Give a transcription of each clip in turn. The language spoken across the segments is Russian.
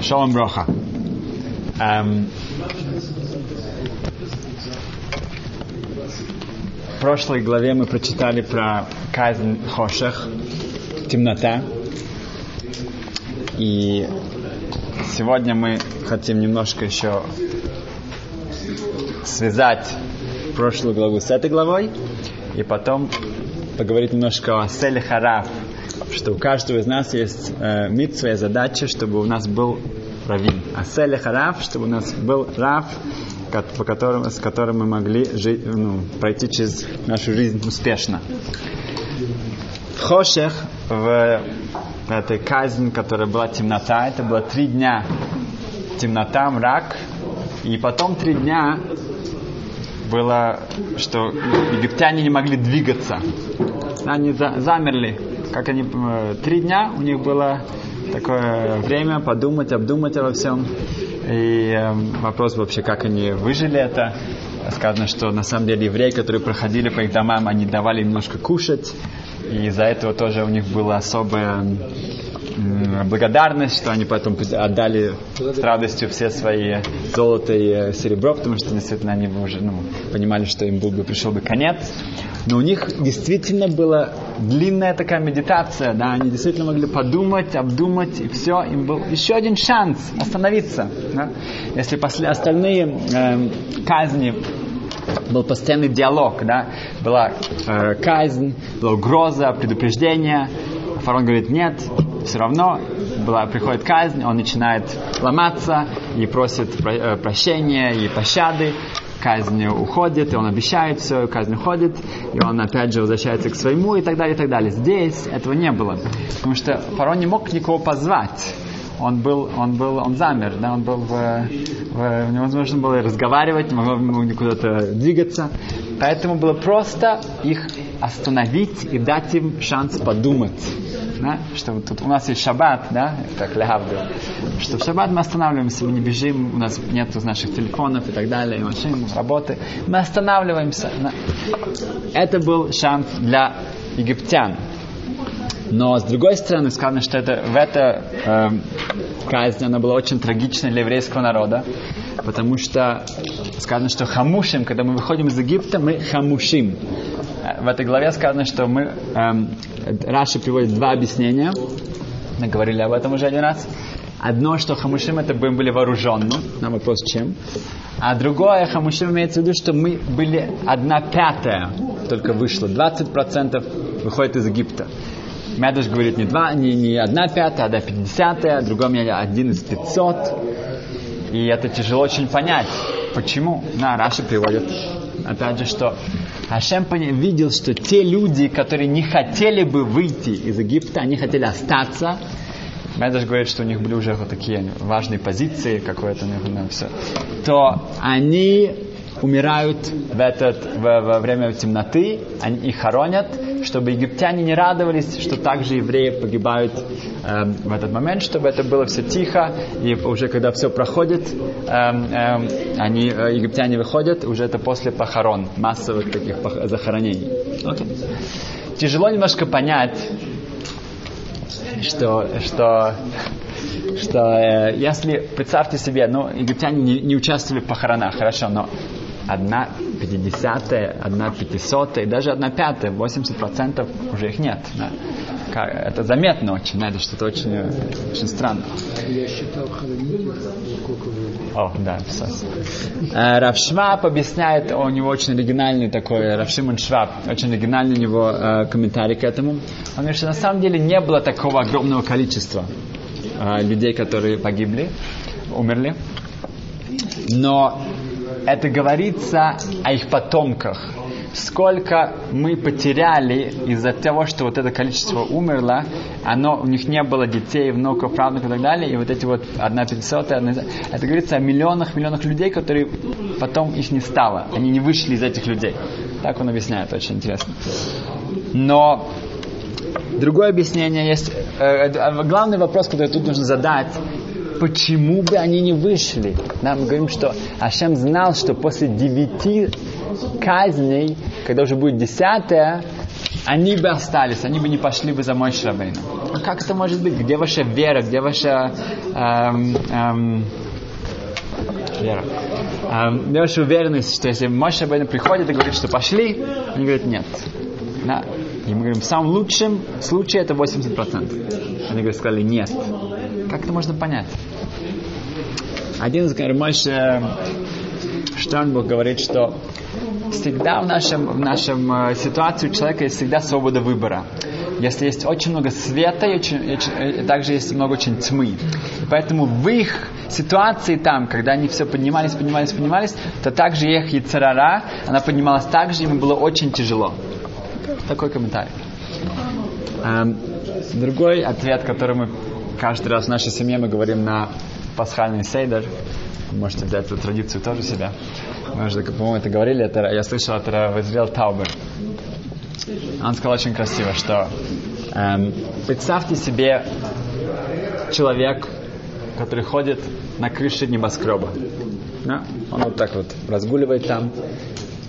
Шалом Броха. Эм, в прошлой главе мы прочитали про казнь Хошех, темнота. И сегодня мы хотим немножко еще связать прошлую главу с этой главой и потом поговорить немножко о Селе Хараф, что у каждого из нас есть э, мит, своя задача, чтобы у нас был раввин. А Селе Хараф, чтобы у нас был Раф, по которому, с которым мы могли жить, ну, пройти через нашу жизнь успешно. Хошех в этой казни, которая была темнота, это было три дня темнота, мрак, и потом три дня было, что египтяне не могли двигаться. Они за, замерли. Как они, э, три дня у них было такое время подумать, обдумать обо всем. И э, вопрос вообще, как они выжили это. Сказано, что на самом деле евреи, которые проходили по их домам, они давали им немножко кушать. И из-за этого тоже у них было особое благодарность, что они потом отдали с радостью все свои золото и э, серебро, потому что действительно они бы уже ну, понимали, что им был бы, пришел бы конец. Но у них действительно была длинная такая медитация, да, они действительно могли подумать, обдумать, и все, им был еще один шанс остановиться. Да? Если после остальные э, казни был постоянный диалог, да, была э, казнь, была угроза, предупреждение. Фарон говорит, нет, все равно была, приходит казнь, он начинает ломаться и просит про, прощения и пощады. Казнь уходит, и он обещает все, казнь уходит, и он опять же возвращается к своему, и так далее, и так далее. Здесь этого не было, потому что фараон не мог никого позвать он был, он был, он замер, да, он был в, в невозможно было разговаривать, не могло куда-то двигаться. Поэтому было просто их остановить и дать им шанс подумать. Да? Что вот тут у нас есть шаббат, да, как лягавду, что в шаббат мы останавливаемся, мы не бежим, у нас нет наших телефонов и так далее, машин, работы. Мы останавливаемся. Это был шанс для египтян. Но с другой стороны сказано, что это, в эта э, казнь она была очень трагичной для еврейского народа, потому что сказано, что хамушим, когда мы выходим из Египта, мы хамушим. В этой главе сказано, что мы, эм, Раши приводит два объяснения, мы говорили об этом уже один раз. Одно, что хамушим это мы были вооружены, на вопрос чем. А другое, хамушим имеется в виду, что мы были одна пятая только вышло, 20% выходит из Египта. Медуш говорит не, два, не, не одна пятая, а одна пятидесятая, другой мне один из пятьсот. И это тяжело очень понять. Почему? На, Раши приводит, опять же, что Ашем видел, что те люди, которые не хотели бы выйти из Египта, они хотели остаться, Медаш говорит, что у них были уже вот такие важные позиции, какое-то у них ну, все, то они умирают в этот, в, во время темноты, они их хоронят, чтобы египтяне не радовались, что также евреи погибают э, в этот момент, чтобы это было все тихо, и уже когда все проходит, э, э, они, э, египтяне выходят, уже это после похорон, массовых таких захоронений. Okay. Тяжело немножко понять, что, что что э, если, представьте себе, ну, египтяне не, не участвовали в похоронах, хорошо, но одна пятидесятая, одна пятисотая, даже одна пятая, 80% уже их нет. Да. Это заметно очень, это что-то очень, очень странно. Я считал О, да, все. Э, Равшваб объясняет, у него очень оригинальный такой, Равшимон Шваб, очень оригинальный у него э, комментарий к этому. Он говорит, что на самом деле не было такого огромного количества э, людей, которые погибли, умерли. Но это говорится о их потомках. Сколько мы потеряли из-за того, что вот это количество умерло, оно, у них не было детей, внуков, правнуков и так далее, и вот эти вот одна пятисотая, это говорится о миллионах, миллионах людей, которые потом их не стало, они не вышли из этих людей. Так он объясняет, очень интересно. Но другое объяснение есть, э, э главный вопрос, который тут нужно задать, почему бы они не вышли? Нам говорим, что Ашем знал, что после девяти казней, когда уже будет десятая, они бы остались, они бы не пошли бы за мой Шрабейном. как это может быть? Где ваша вера? Где ваша эм, эм, вера? Эм, где ваша уверенность, что если Моше Бен приходит и говорит, что пошли, они говорят, нет. Да. И мы говорим, в самом лучшем случае это 80%. Они говорят, сказали, нет. Как это можно понять? Один из Моше Штернбург говорит, что всегда в нашем, в нашем э, ситуации у человека есть всегда свобода выбора. Если есть очень много света, и, очень, и, и также есть много очень тьмы. Поэтому в их ситуации там, когда они все поднимались, поднимались, поднимались, то также их Яцерара, она поднималась так же, ему было очень тяжело. Такой комментарий. Эм, другой ответ, который мы каждый раз в нашей семье мы говорим на пасхальный сейдер, можете взять эту традицию тоже себя. Мы уже, по-моему, это говорили, это, я слышал от Везрел Таубер. Он сказал очень красиво, что эм, представьте себе человек, который ходит на крыше небоскреба. Да? Он вот так вот разгуливает там,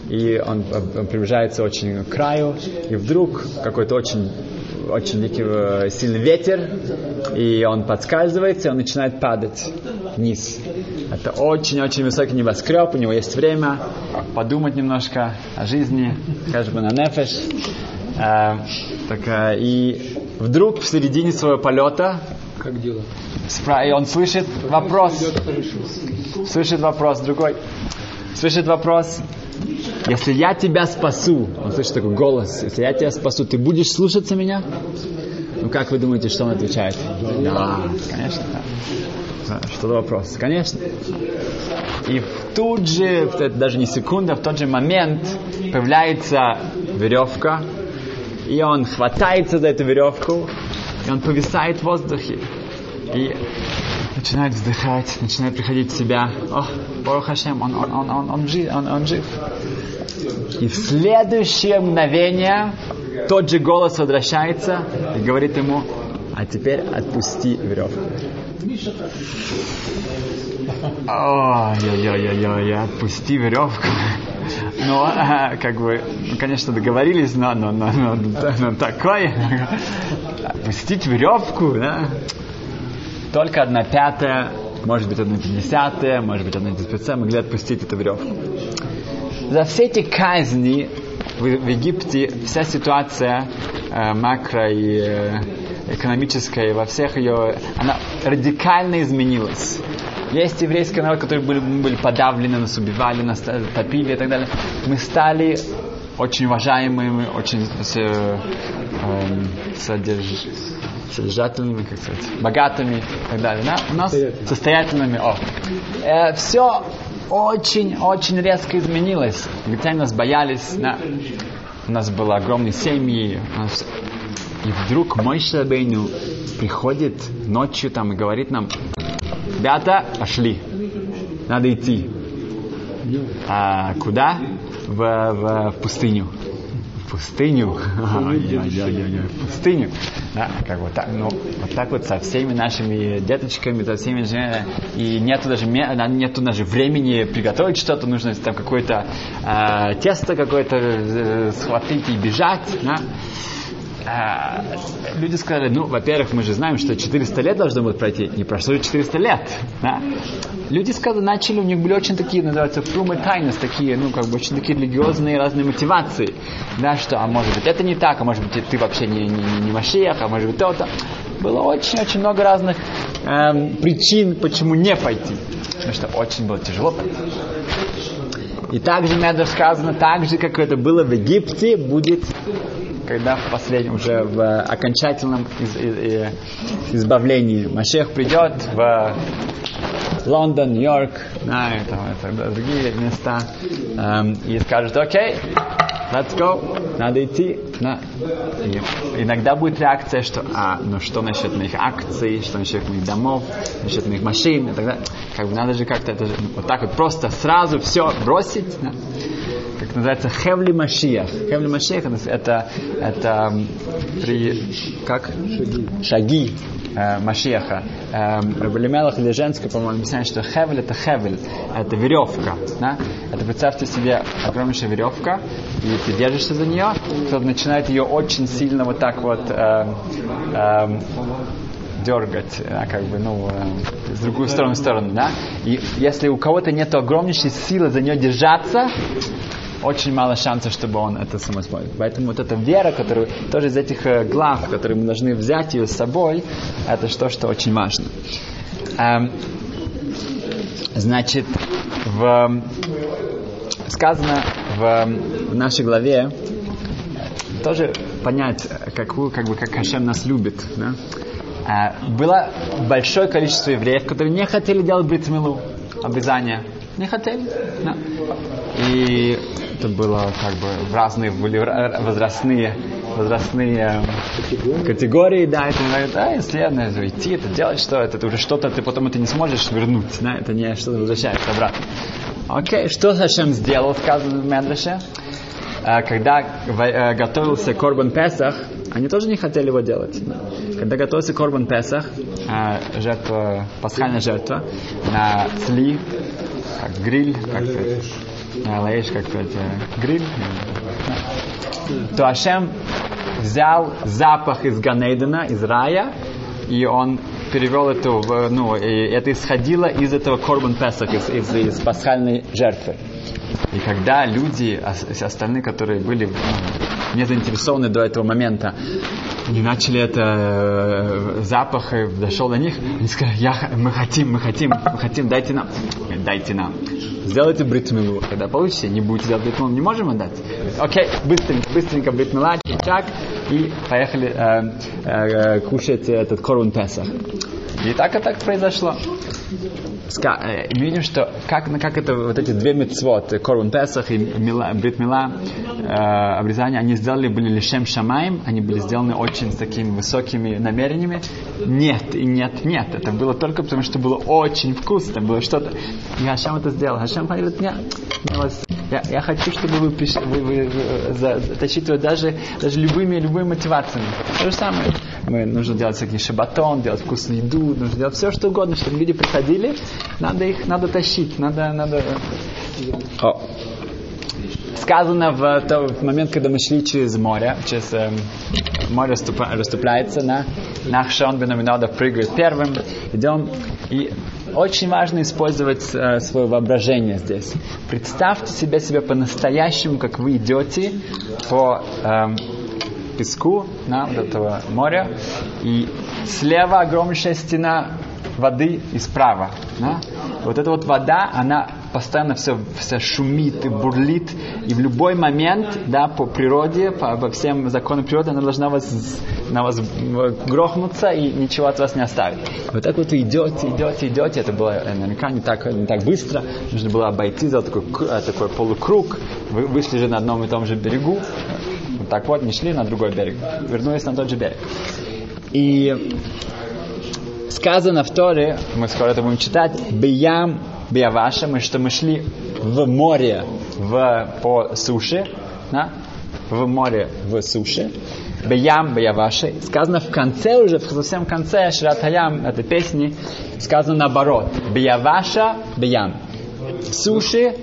и он, он приближается очень к краю, и вдруг какой-то очень очень дикий, э, сильный ветер, и он подскальзывается, и он начинает падать вниз. Это очень-очень высокий небоскреб, у него есть время подумать немножко о жизни, скажем, на нефеш. Э, так, э, и вдруг в середине своего полета как дела? И он слышит вопрос. Слышит вопрос другой. Слышит вопрос. Если я тебя спасу, он слышит такой голос, если я тебя спасу, ты будешь слушаться меня? Ну как вы думаете, что он отвечает? Да, конечно, да. Что за вопрос? Конечно. И тут же, даже не секунда, в тот же момент появляется веревка, и он хватается за эту веревку, и он повисает в воздухе. И начинает вздыхать, начинает приходить в себя. О, Бору Хашем, он, он, он, он, он, жив, он, он жив. И в следующее мгновение тот же голос возвращается и говорит ему, а теперь отпусти веревку. Ой-ой-ой-ой, отпусти веревку. Ну, как бы, конечно, договорились, но, но, но, но, но такое. Отпустить веревку, да? Только одна пятая, может быть, одна пятидесятая, может быть, одна пятьдесятая могли отпустить эту веревку. За все эти казни в, в Египте вся ситуация э, макро и э, экономическая, во всех ее, она радикально изменилась. Есть еврейский народ, которые были, были подавлены, нас убивали, нас топили и так далее. Мы стали очень уважаемыми, очень э, э, содерж... содержательными, как сказать, богатыми и так далее. Да? У нас состоятельными. О. Э, все очень-очень резко изменилось. Египтяне нас боялись, да? у нас было огромные семьи. Нас... И вдруг мой Шабейну приходит ночью там и говорит нам, ребята, пошли, надо идти. А куда? В, в, в пустыню. Пустыню. Пустыню. Да, как вот так, ну, вот так вот со всеми нашими деточками, со всеми же, и нету даже, нету даже времени приготовить что-то, нужно там какое-то э, тесто какое-то э, схватить и бежать, да. А, люди сказали, ну, во-первых, мы же знаем, что 400 лет должно будет пройти. Не прошло 400 лет. Да? Люди сказали, начали, у них были очень такие, называются фрумы тайнес, такие, ну, как бы очень такие религиозные разные мотивации. Да, что, а может быть, это не так, а может быть, ты вообще не, не, не Машех, а может быть, то-то. Было очень-очень много разных эм, причин, почему не пойти. Потому что очень было тяжело пойти. И также, надо сказано, так же, как это было в Египте, будет когда в последнем, уже в окончательном из, из, избавлении Машех придет в Лондон, Нью-Йорк, и, там, это, другие места, эм, и скажет, окей, let's go, надо идти. И иногда будет реакция, что, а, ну что насчет моих акций, что насчет моих домов, насчет моих машин и так далее. Как бы надо же как-то это, вот так вот просто сразу все бросить. Да как называется, Хевли Машиях. Хевли Машиях это, это при, как? Шаги. Э, Машеха. Э, Рабалимелах или женское, по-моему, объясняет, что хевель это хевель, это веревка. Да? Это представьте себе огромнейшая веревка, и ты держишься за нее, кто начинает ее очень сильно вот так вот э, э, дергать, а, как бы, ну, э, с другую сторону, в сторону, да. И если у кого-то нет огромнейшей силы за нее держаться, очень мало шансов, чтобы он это самоспой. Поэтому вот эта вера, которую тоже из этих э, глав, которые мы должны взять ее с собой, это что, что очень важно. Эм, значит, в, сказано в, в нашей главе тоже понять, какую, как бы, как Хашем нас любит. Да? Э, было большое количество евреев, которые не хотели делать бритмилу, обрезание. Не хотели. Да. И это было как бы в разные были возрастные возрастные категории, категории да, это говорит, а если это идти, это делать что это, это уже что-то ты потом это не сможешь вернуть, да, это не что-то возвращается обратно. Окей, что Хашем сделал, сказано в Медреше? Э, когда э, готовился Корбан Песах, они тоже не хотели его делать. Когда готовился Корбан Песах, э, жертва, пасхальная жертва, на сли, как гриль, как сказать, лаэш, как сказать, гриль, то Ашем взял запах из Ганейдена, из рая, и он перевел эту, ну, и это исходило из этого Корбан Песах, из, из, из пасхальной жертвы. И когда люди, остальные, которые были ну, не заинтересованы до этого момента, они начали это э, запах дошел до них, они сказали, я, мы хотим, мы хотим, мы хотим, дайте нам, дайте нам. Сделайте бритмилу. Когда получите, не будете делать бритмилу, не можем отдать. Окей, быстренько, быстренько бритмила, чак, и поехали э, э, кушать этот корун Песах. И так и так произошло. Ска, э, видим, что как, как это вот эти две мецвод, Корбан Песах и Мила, Брит Мила, э, обрезание, они сделали, были лишем шамаем, они были сделаны очень с такими высокими намерениями. Нет, и нет, нет. Это было только потому, что было очень вкусно, было что-то. И Хашам это сделал. Хашам говорит, нет, я, я хочу, чтобы вы, вы, вы, вы затащите даже, даже любыми, любыми мотивациями. То же самое. Мы нужно делать всякие шабатон, делать вкусную еду, нужно делать все, что угодно, чтобы люди приходили. Надо их, надо тащить, надо, надо... О. Сказано в тот момент, когда мы шли через море, через э, море расступляется, на наш Шон Бенаминада прыгает первым, идем, и очень важно использовать э, свое воображение здесь. Представьте себе себя по-настоящему, как вы идете по э, песку на вот этого моря, и слева огромнейшая стена воды и справа. Да? Вот эта вот вода, она постоянно все, все шумит и бурлит, и в любой момент, да, по природе, по, по всем законам природы, она должна вас, на вас грохнуться и ничего от вас не оставить. Вот так вот вы идете, идете, идете, это было наверняка не так, не так быстро, нужно было обойти, сделать такой, э, такой полукруг, вы вышли же на одном и том же берегу, вот так вот, не шли на другой берег, вернулись на тот же берег. И сказано в Торе, мы скоро это будем читать, «Биям бияваша», мы, что мы шли в море в, по суше, да? в море в суше, Беям Беяваши. Сказано в конце уже, в совсем конце Шрат Хаям этой песни, сказано наоборот. Беяваша Беям. Суши.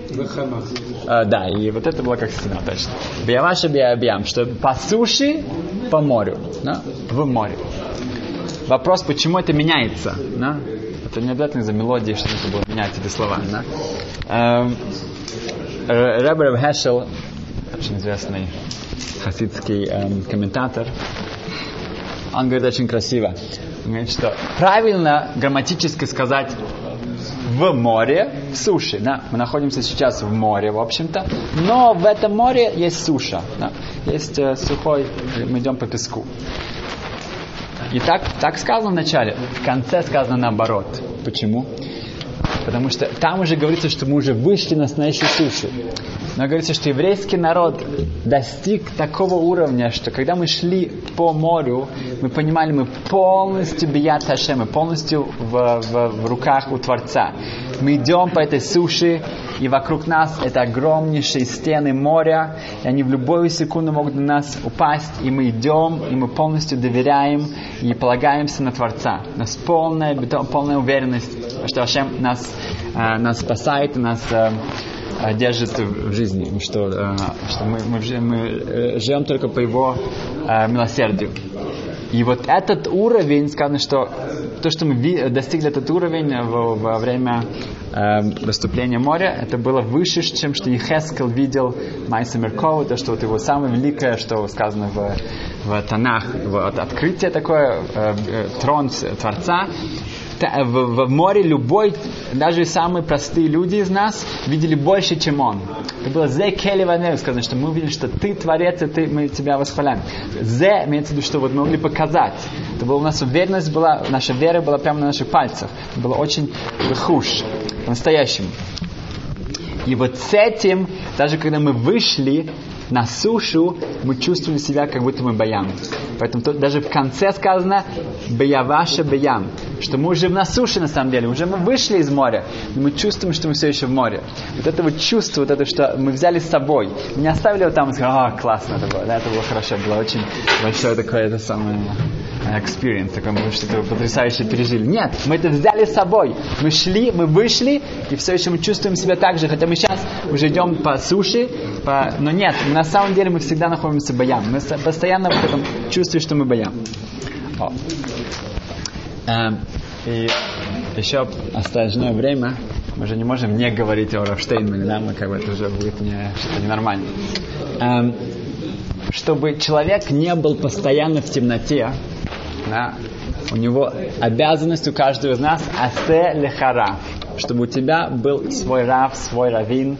А, да, и вот это было как стена, точно. Беяваша Беябьям, что по суше, по морю. Да? В море. Вопрос, почему это меняется? Да? Это не обязательно за мелодией что-то было менять эти слова. Да? Эм, Ребер Хешел, очень известный хасидский эм, комментатор, он говорит очень красиво. Он говорит, что правильно грамматически сказать в море, в суше. Да? Мы находимся сейчас в море, в общем-то, но в этом море есть суша. Да? Есть э, сухой, мы идем по песку. И так, так сказано в начале. В конце сказано наоборот. Почему? Потому что там уже говорится, что мы уже вышли на настоящую сушу. Но говорится, что еврейский народ достиг такого уровня, что когда мы шли по морю, мы понимали, мы полностью бият мы полностью в, в, в руках у Творца. Мы идем по этой суше, и вокруг нас это огромнейшие стены моря, и они в любую секунду могут на нас упасть, и мы идем, и мы полностью доверяем и полагаемся на Творца. У нас полная, полная уверенность, что Ашем нас, э, нас спасает и нас э, держит в жизни, что, что мы, мы, мы живем только по Его милосердию. И вот этот уровень, сказано, что то, что мы достигли этот уровень во, время э, выступления моря, это было выше, чем что Ехескел видел Майса Меркова, то, что вот его самое великое, что сказано в, в Танах, вот, открытие такое, э, э, трон Творца, в, в море любой, даже самые простые люди из нас видели больше, чем он. Это было «Зе ванер», сказано, что мы увидели, что ты творец, и ты, мы тебя восхваляем. «Зе» имеется в виду, что вот мы могли показать. Это была у нас уверенность была, наша вера была прямо на наших пальцах. Это было очень хуш, по-настоящему. И вот с этим, даже когда мы вышли на сушу, мы чувствовали себя, как будто мы баям. Поэтому тут даже в конце сказано «Баяваша баям», что мы уже на суше на самом деле, уже мы вышли из моря, но мы чувствуем, что мы все еще в море. Вот это вот чувство, вот это, что мы взяли с собой, не оставили его там и сказали, а, классно это было, да, это было хорошо, было очень большое такое, это самое experience, такое, мы что-то потрясающее пережили. Нет, мы это взяли с собой. Мы шли, мы вышли, и все еще мы чувствуем себя так же, хотя мы сейчас уже идем по суше, по... но нет, на самом деле мы всегда находимся боям. Мы постоянно в этом чувствуем, что мы боям. Эм, и еще остальное время мы же не можем не говорить о Рафштейнмане, да, мы как бы это уже будет не, что-то ненормально. Эм, чтобы человек не был постоянно в темноте, да, у него обязанность у каждого из нас асе лехара, чтобы у тебя был свой рав, свой равин,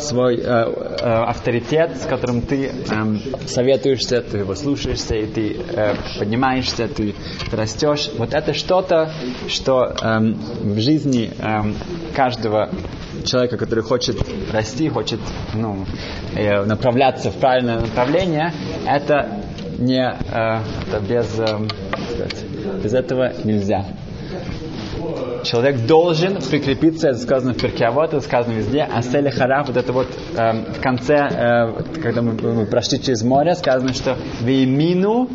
свой э, э, авторитет, с которым ты э, советуешься, ты его слушаешься, и ты э, поднимаешься, ты, ты растешь. Вот это что-то, что э, в жизни э, каждого человека, который хочет расти, хочет ну, э, направляться в правильное направление, это не э, это без, э, без этого нельзя. Человек должен прикрепиться, это сказано в Перкиавод, это сказано везде, асели хараф, вот это вот э, в конце, э, когда мы, мы прошли через море, сказано, что вимину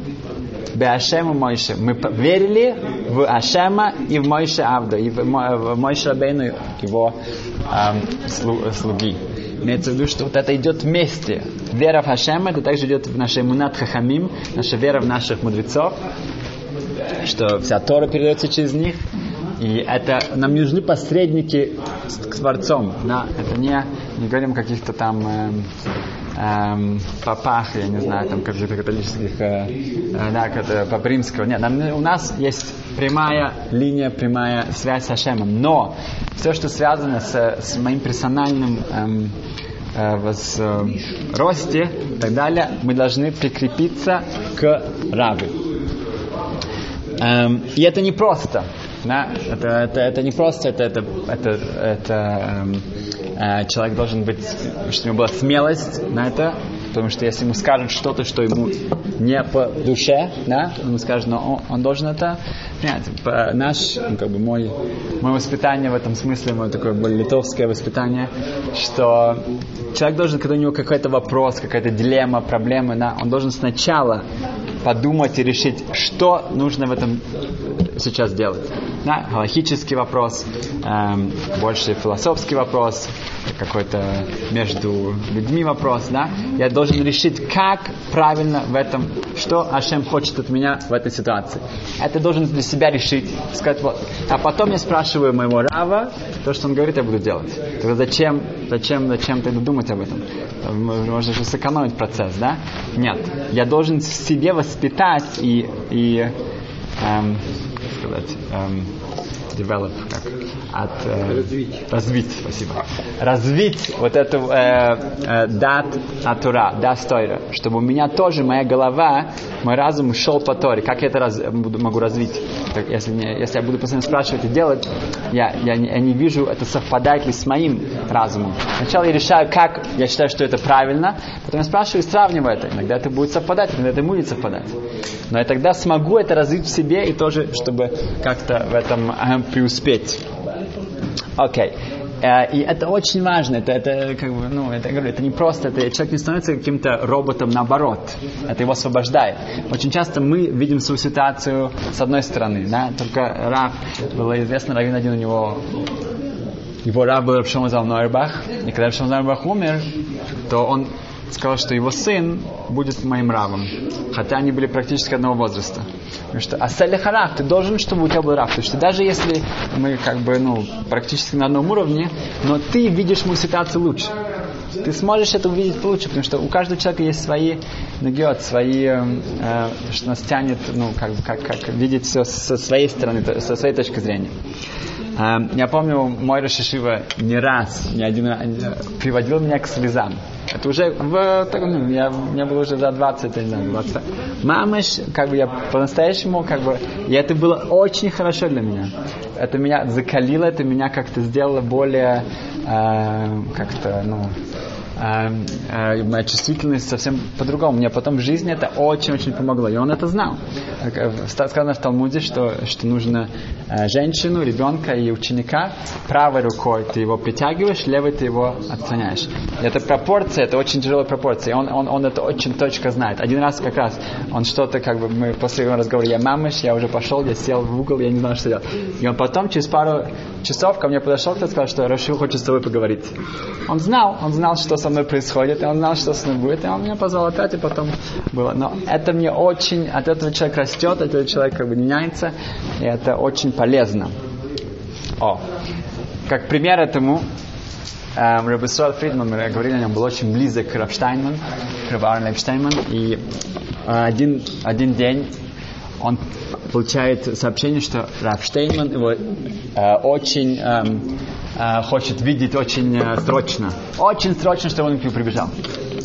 Беашему Мойше. Мы верили в Ашема и в Мойше Авда, и в Мойше Рабейну, его эм, слуги. Имеется в виду, что вот это идет вместе. Вера в Хашема, это также идет в нашей Мунат Хахамим, наша вера в наших мудрецов, что вся Тора передается через них. И это нам нужны посредники к Творцом. Да? Это не, не говорим о каких-то там эм, эм, попах, я не знаю, там каких-то католических, э, э, да, как, пап римского. Нет, нам, у нас есть прямая линия, прямая связь с Ашемом. Но все, что связано с, с моим персональным эм, э, воз, э, росте и так далее, мы должны прикрепиться к Раве. Эм, и это не просто. Да? Это, это, это не просто, это, это, это, это эм, э, человек должен быть, чтобы у него была смелость на это, потому что если ему скажут что-то, что ему не по душе, да, он ему скажет, но он, он должен это принять. Наш, ну, как бы мой, мое воспитание в этом смысле, мое такое более литовское воспитание, что человек должен, когда у него какой-то вопрос, какая-то дилемма, проблема, да, он должен сначала подумать и решить, что нужно в этом сейчас делать. Да, галахический вопрос, эм, больше философский вопрос, какой-то между людьми вопрос, да, я должен решить, как правильно в этом, что Ашем хочет от меня в этой ситуации. Это должен для себя решить, сказать вот. А потом я спрашиваю моего Рава, то, что он говорит, я буду делать. Тогда зачем, зачем, зачем тогда думать об этом? Можно же сэкономить процесс, да? Нет. Я должен в себе воспитать и, и эм, сказать, эм, develop, как от э, развить. развить, спасибо, развить вот эту э, э, дат атура, да стойра, чтобы у меня тоже моя голова, мой разум шел по Торе. Как я это раз, буду, могу развить? Так, если, не, если я буду постоянно спрашивать и делать, я, я, не, я не вижу, это совпадает ли с моим разумом. Сначала я решаю, как я считаю, что это правильно, потом я спрашиваю и сравниваю это. Иногда это будет совпадать, иногда это будет совпадать. Но я тогда смогу это развить в себе и тоже, чтобы как-то в этом преуспеть. Окей. Э, И это очень важно. Это, это как бы, ну, это, говорю, это не просто, это человек не становится каким-то роботом наоборот. Это его освобождает. Очень часто мы видим свою ситуацию с одной стороны, да, только Раф, было известно, Равин один у него его раб был Рабшома Залнойрбах, и когда Рабшома Залнойрбах умер, то он сказал, что его сын будет моим рабом. Хотя они были практически одного возраста. Потому что Аселя Харав, ты должен, чтобы у тебя был раб. Потому что даже если мы как бы, ну, практически на одном уровне, но ты видишь мою ситуацию лучше. Ты сможешь это увидеть лучше, потому что у каждого человека есть свои нагет, свои, э, что нас тянет, ну, как, как, как видеть все со своей стороны, со своей точки зрения. Э, я помню, мой Рашишива не раз, не один раз приводил меня к слезам. Это уже в, так, ну, я, мне было уже за 20, я не знаю, 20. Мамыш, как бы я по-настоящему, как бы, и это было очень хорошо для меня. Это меня закалило, это меня как-то сделало более, э, как-то, ну, э, э, моя чувствительность совсем по-другому. Мне потом в жизни это очень-очень помогло. И он это знал. Э, Сказано в Талмуде, что, что нужно э, женщину, ребенка и ученика правой рукой ты его притягиваешь, левой ты его отстраняешь. И это пропорция, это очень тяжелая пропорция. Он, он, он это очень точно знает. Один раз как раз он что-то, как бы, мы после его разговора, я мамыш, я уже пошел, я сел в угол, я не знал, что делать. И он потом, через пару часов, ко мне подошел, кто сказал, что Рашил хочет с тобой поговорить. Он знал, он знал, что со мной происходит, и он знал, что с мной будет, и он меня позвал опять, и потом было. Но это мне очень, от этого человек растет, от этого человек как бы меняется, и это очень полезно. О, как пример этому, эм, Рабисуал Фридман, мы говорили о нем, был очень близок к Рафштайнман, к Рабарн Лейбштейнман, и э, один, один день он получает сообщение, что Рафштейнман его э, очень эм, э, хочет видеть очень э, срочно. Очень срочно, чтобы он к нему прибежал.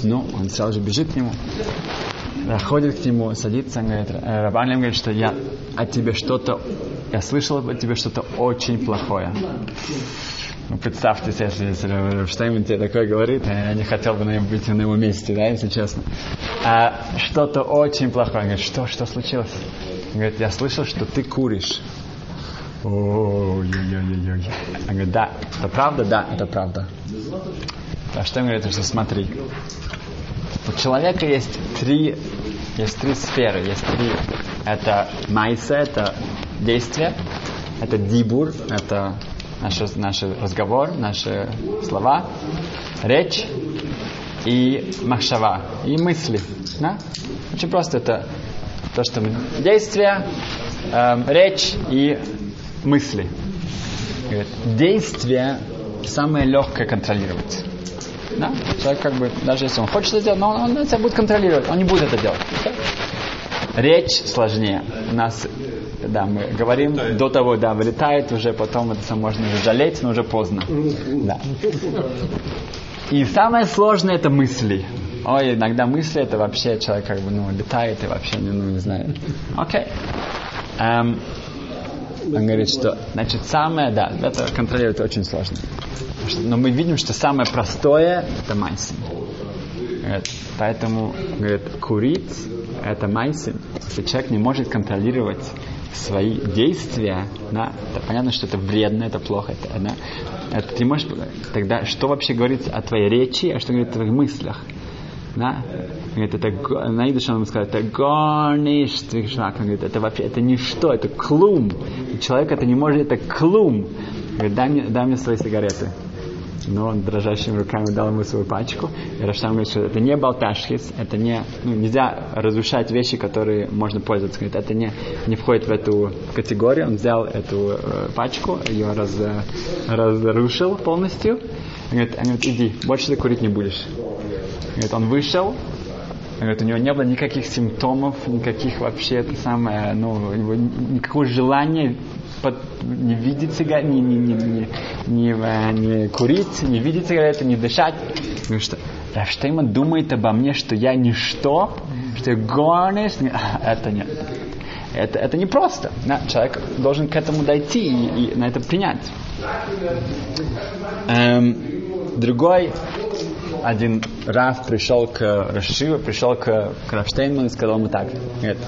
Ну, он сразу же бежит к нему, ходит к нему, садится, он говорит, э, Рабан Лем говорит, что я от тебя что-то, я слышал от тебя что-то очень плохое. Ну, представьте если, если Рафштейн тебе такое говорит, я не хотел бы наверное, быть на его месте, да, если честно. А, что-то очень плохое. Он говорит, что, что случилось? Он говорит, я слышал, что ты куришь. Ой-ой-ой-ой. Он говорит, да, это правда? Да, это правда. А что говорит, что смотри, у человека есть три, есть три сферы, есть три, это майса, это действие, это дибур, это наш, наш разговор, наши слова, речь и махшава, и мысли. Да? Очень просто это то, что мы... Действие, эм, речь и мысли. Говорит, действие самое легкое контролировать. Да? Человек как бы, даже если он хочет это сделать, но он, он это будет контролировать, он не будет это делать. Речь сложнее. У нас, да, мы говорим вылетает. до того, да, вылетает, уже потом это можно уже жалеть, но уже поздно. Да. И самое сложное это мысли. Ой, иногда мысли это вообще человек как бы, ну, летает и вообще, ну, не знаю. Окей. Okay. Um, он говорит, что, значит, самое, да, это контролировать очень сложно. Но мы видим, что самое простое это майсин. Поэтому, говорит, курить это майсин. Если человек не может контролировать свои действия, да, то понятно, что это вредно, это плохо, это, да, это ты можешь, тогда что вообще говорится о твоей речи, а что говорит о твоих мыслях? Да? Говорит, это, на идыше он сказал, это горниш Он говорит, это вообще, это ничто, это клум. Человек это не может, это клум. Говорит, дай мне, дай мне свои сигареты. Но он дрожащими руками дал ему свою пачку. И Раштам говорит, что это не болташхис, это не, ну, нельзя разрушать вещи, которые можно пользоваться. Говорит, это не, не входит в эту категорию. Он взял эту э, пачку, ее раз, разрушил полностью. Он говорит, он говорит, иди, больше ты курить не будешь. Говорит, он вышел, говорит, у него не было никаких симптомов, никаких вообще, это самое, ну, никакого желания под, не видеть сигареты, не, не, не, не, не, э, не курить, не видеть сигареты, не дышать. Потому что Рафштейман думает обо мне, что я ничто, что я горниш. Это нет. Это, это не просто. Да? Человек должен к этому дойти и, и на это принять. Эм, другой один Раф пришел к Рашиву, пришел к, к и сказал ему так. Говорит,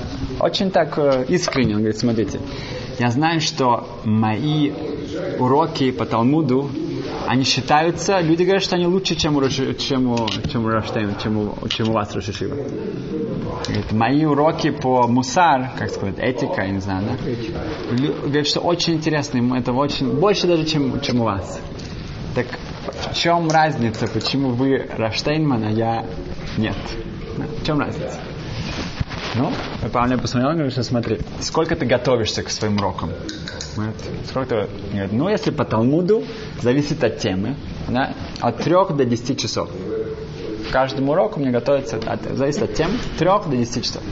очень так искренне, он говорит, смотрите, я знаю, что мои уроки по Талмуду, они считаются, люди говорят, что они лучше, чем у, чем у, чем у Раштейна, чем у, чем у вас, Рошишива. Говорит, мои уроки по мусар, как сказать, этика, я не знаю, да? Говорят, что очень интересно, это очень, больше даже, чем, чем у вас. Так чем разница, почему вы Раштейнман, а я нет? В чем разница? Ну, Павел посмотрел говорит, что смотри, сколько ты готовишься к своим урокам? Говорит, сколько. Говорит, ну, если по Талмуду, зависит от темы, да, от трех до десяти часов. К каждому уроку мне готовится, от, зависит от темы, трех до десяти часов.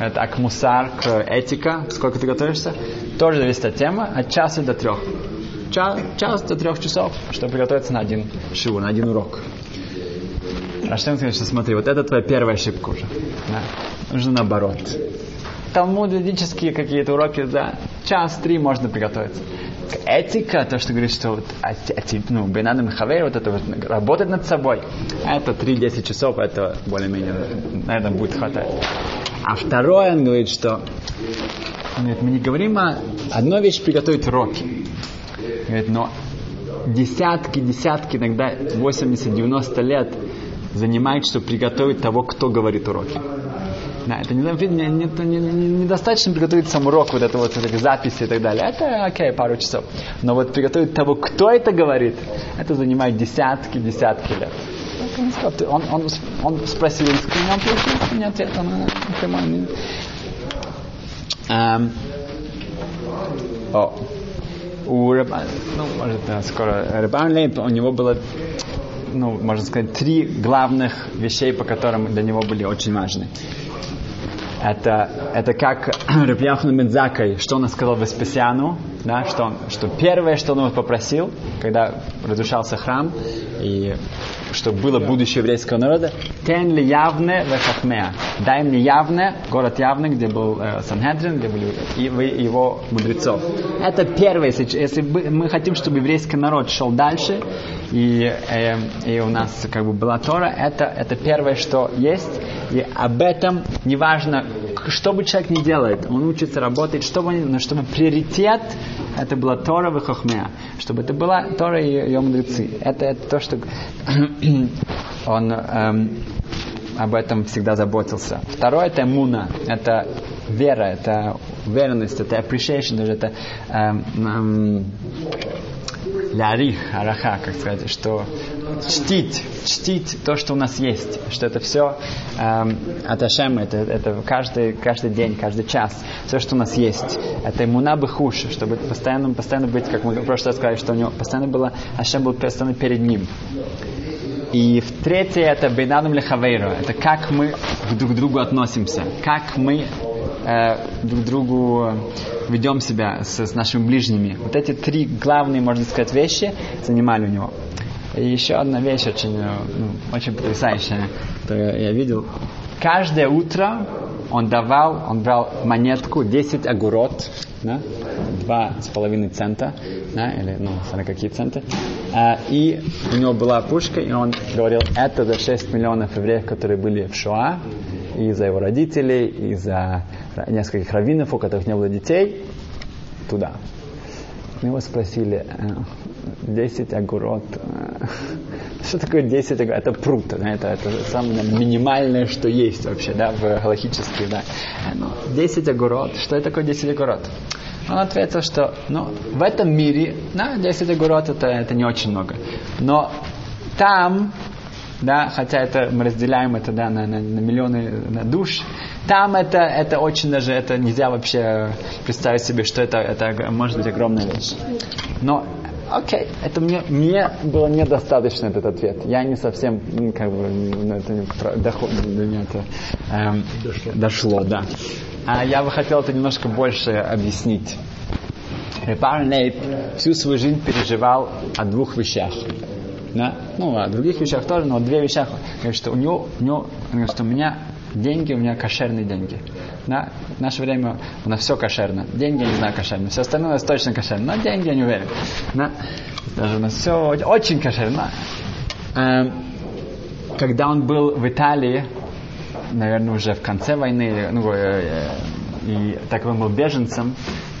Это а к мусар, к этика, сколько ты готовишься, тоже зависит от темы, от часа до трех. Час, час до трех часов, чтобы приготовиться на один шиву, на один урок. Раштем говорит, что смотри, вот это твоя первая ошибка уже. Да? Нужно наоборот. Талмудические какие-то уроки за час-три можно приготовиться. Этика, то, что говорит, что вот, а, а, ну, Бенадам Хавер, вот это вот, работать над собой, это 3-10 часов, это более-менее, наверное, будет хватать. А второе, он говорит, что он говорит, мы не говорим о одной вещи приготовить уроки. Говорит, но десятки, десятки, иногда 80-90 лет занимает, чтобы приготовить того, кто говорит уроки. Да, это не, не, не, не, недостаточно приготовить сам урок, вот это вот, вот эти записи и так далее. Это окей, пару часов. Но вот приготовить того, кто это говорит, это занимает десятки, десятки лет. Он, он, он спросил он получил мне ответ, он прямой. Um, о, у Раба, ну, может, да, скоро, Рабан Лейб, у него было ну, можно сказать, три главных вещей, по которым для него были очень важны. Это, это как Рабьяхну Медзакой, что он сказал Веспасиану, да, что, он, что первое, что он его попросил, когда разрушался храм, и чтобы было будущее еврейского народа, тен ли явне вехахмеа. Дай мне явне, город явне, где был э, Санхедрин, где были его мудрецов. Это первое, если, если мы хотим, чтобы еврейский народ шел дальше, и, э, и у нас как бы была Тора, это, это первое, что есть, и об этом неважно, что бы человек ни делает, он учится работать, чтобы, но чтобы приоритет это была Тора в Хохмеа, чтобы это была Тора и ее мудрецы. Это, это то, что он эм, об этом всегда заботился. Второе это муна, это вера, это уверенность, это appreciation, даже это эм, эм, лярих, араха, как сказать, что чтить, чтить то, что у нас есть, что это все эм, от это, это каждый, каждый день, каждый час, все, что у нас есть. Это имуна бахуш, чтобы постоянно, постоянно быть, как мы в прошлый раз сказали, что у него постоянно было, Ашем был постоянно перед ним. И в третье это бейнадум лехавейру, это как мы друг к другу относимся, как мы э, друг другу ведем себя с, с нашими ближними. Вот эти три главные, можно сказать, вещи занимали у него. И еще одна вещь очень, э, ну, очень потрясающая, которую я видел. Каждое утро он давал, он брал монетку 10 огурот, да, два с половиной цента, да, или, ну, смотри, какие центы. А, и у него была пушка, и он говорил, это за 6 миллионов евреев, которые были в Шоа, и за его родителей, и за нескольких раввинов, у которых не было детей, туда. Его спросили, 10 огурот. Что такое 10 огурот? Это пруд, да, это, это самое минимальное, что есть вообще, да, в галактически, да. 10 огурот. Что это такое 10 огурот? Он ответил, что ну, в этом мире да, 10 огурот это, это не очень много. Но там да, хотя это мы разделяем это да, на, на, на миллионы на душ, там это, это очень даже, это нельзя вообще представить себе, что это, это может быть огромная вещь. Но окей, это мне, мне было недостаточно этот ответ. Я не совсем, как бы, это не, доход, до меня это эм, дошло. дошло, да. А я бы хотел это немножко больше объяснить. Репар Нейт всю свою жизнь переживал о двух вещах. Да? Ну, о других вещах тоже, но две вещах. Говорит, что у него, у него говорит, что у меня деньги, у меня кошерные деньги. Да? В наше время у нас все кошерно. Деньги, я не знаю, кошерно. Все остальное у нас точно кошерно. Но деньги я не уверен. Да? Даже у нас все очень кошерно. Эм, когда он был в Италии, наверное, уже в конце войны, ну, э, э, и так он был беженцем,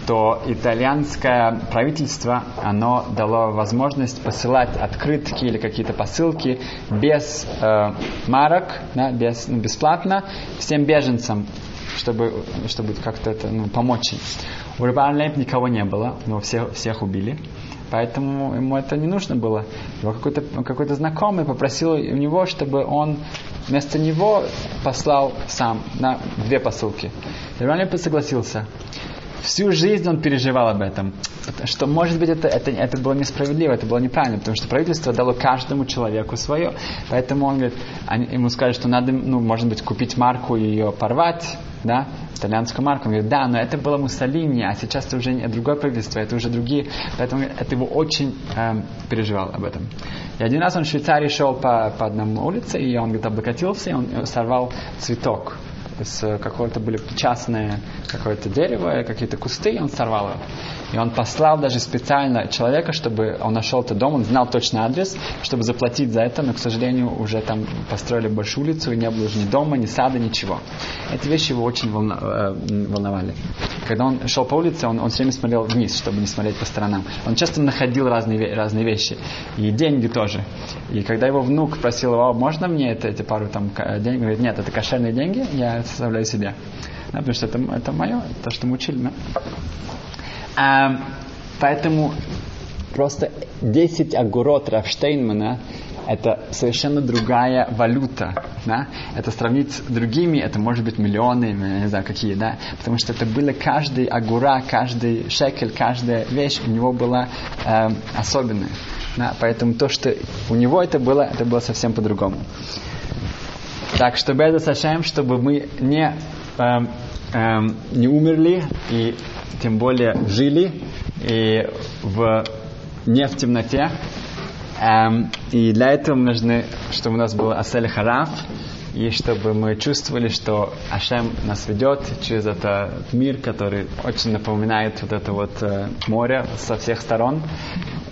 то итальянское правительство, оно дало возможность посылать открытки или какие-то посылки без э, марок, да, без, ну, бесплатно всем беженцам, чтобы, чтобы как-то это, ну, помочь. У Рыбара никого не было, но всех, всех убили. Поэтому ему это не нужно было. Его какой-то, какой-то знакомый попросил у него, чтобы он вместо него послал сам на две посылки. Ранлип согласился. Всю жизнь он переживал об этом. Что, может быть, это, это, это было несправедливо, это было неправильно, потому что правительство дало каждому человеку свое. Поэтому он говорит, они, ему сказали, что надо, ну, может быть, купить марку и ее порвать, да, итальянскую марку. Он говорит, да, но это было Муссолини, а сейчас это уже другое правительство, это уже другие. Поэтому это его очень эм, переживал об этом. И один раз он в Швейцарии шел по, по одному улице, и он где-то облокотился, и он сорвал цветок из какого-то были частное какое-то дерево, какие-то кусты, и он сорвал его. И он послал даже специально человека, чтобы он нашел этот дом, он знал точный адрес, чтобы заплатить за это, но, к сожалению, уже там построили большую улицу, и не было уже ни дома, ни сада, ничего. Эти вещи его очень э, волновали. Когда он шел по улице, он, он все время смотрел вниз, чтобы не смотреть по сторонам. Он часто находил разные, разные вещи. И деньги тоже. И когда его внук просил его, можно мне это, эти пару там денег, говорит, нет, это кошерные деньги, я составляю себе. Да, потому что это, это мое, то, что мы учили. Да? А, поэтому просто 10 агурот Рафштейнмана это совершенно другая валюта. Да? Это сравнить с другими, это может быть миллионы, не знаю какие, да? Потому что это было каждый агура, каждый шекель, каждая вещь у него была э, особенная. Да? Поэтому то, что у него это было, это было совсем по-другому. Так, чтобы это Сашем, чтобы мы не, э, э, не умерли и тем более жили и в, не в темноте. Эм, и для этого нужны, чтобы у нас был Асель Хараф, и чтобы мы чувствовали, что Ашем нас ведет через этот мир, который очень напоминает вот это вот э, море со всех сторон.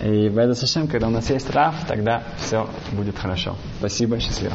И в этот Ашем, когда у нас есть Раф, тогда все будет хорошо. Спасибо, счастливо.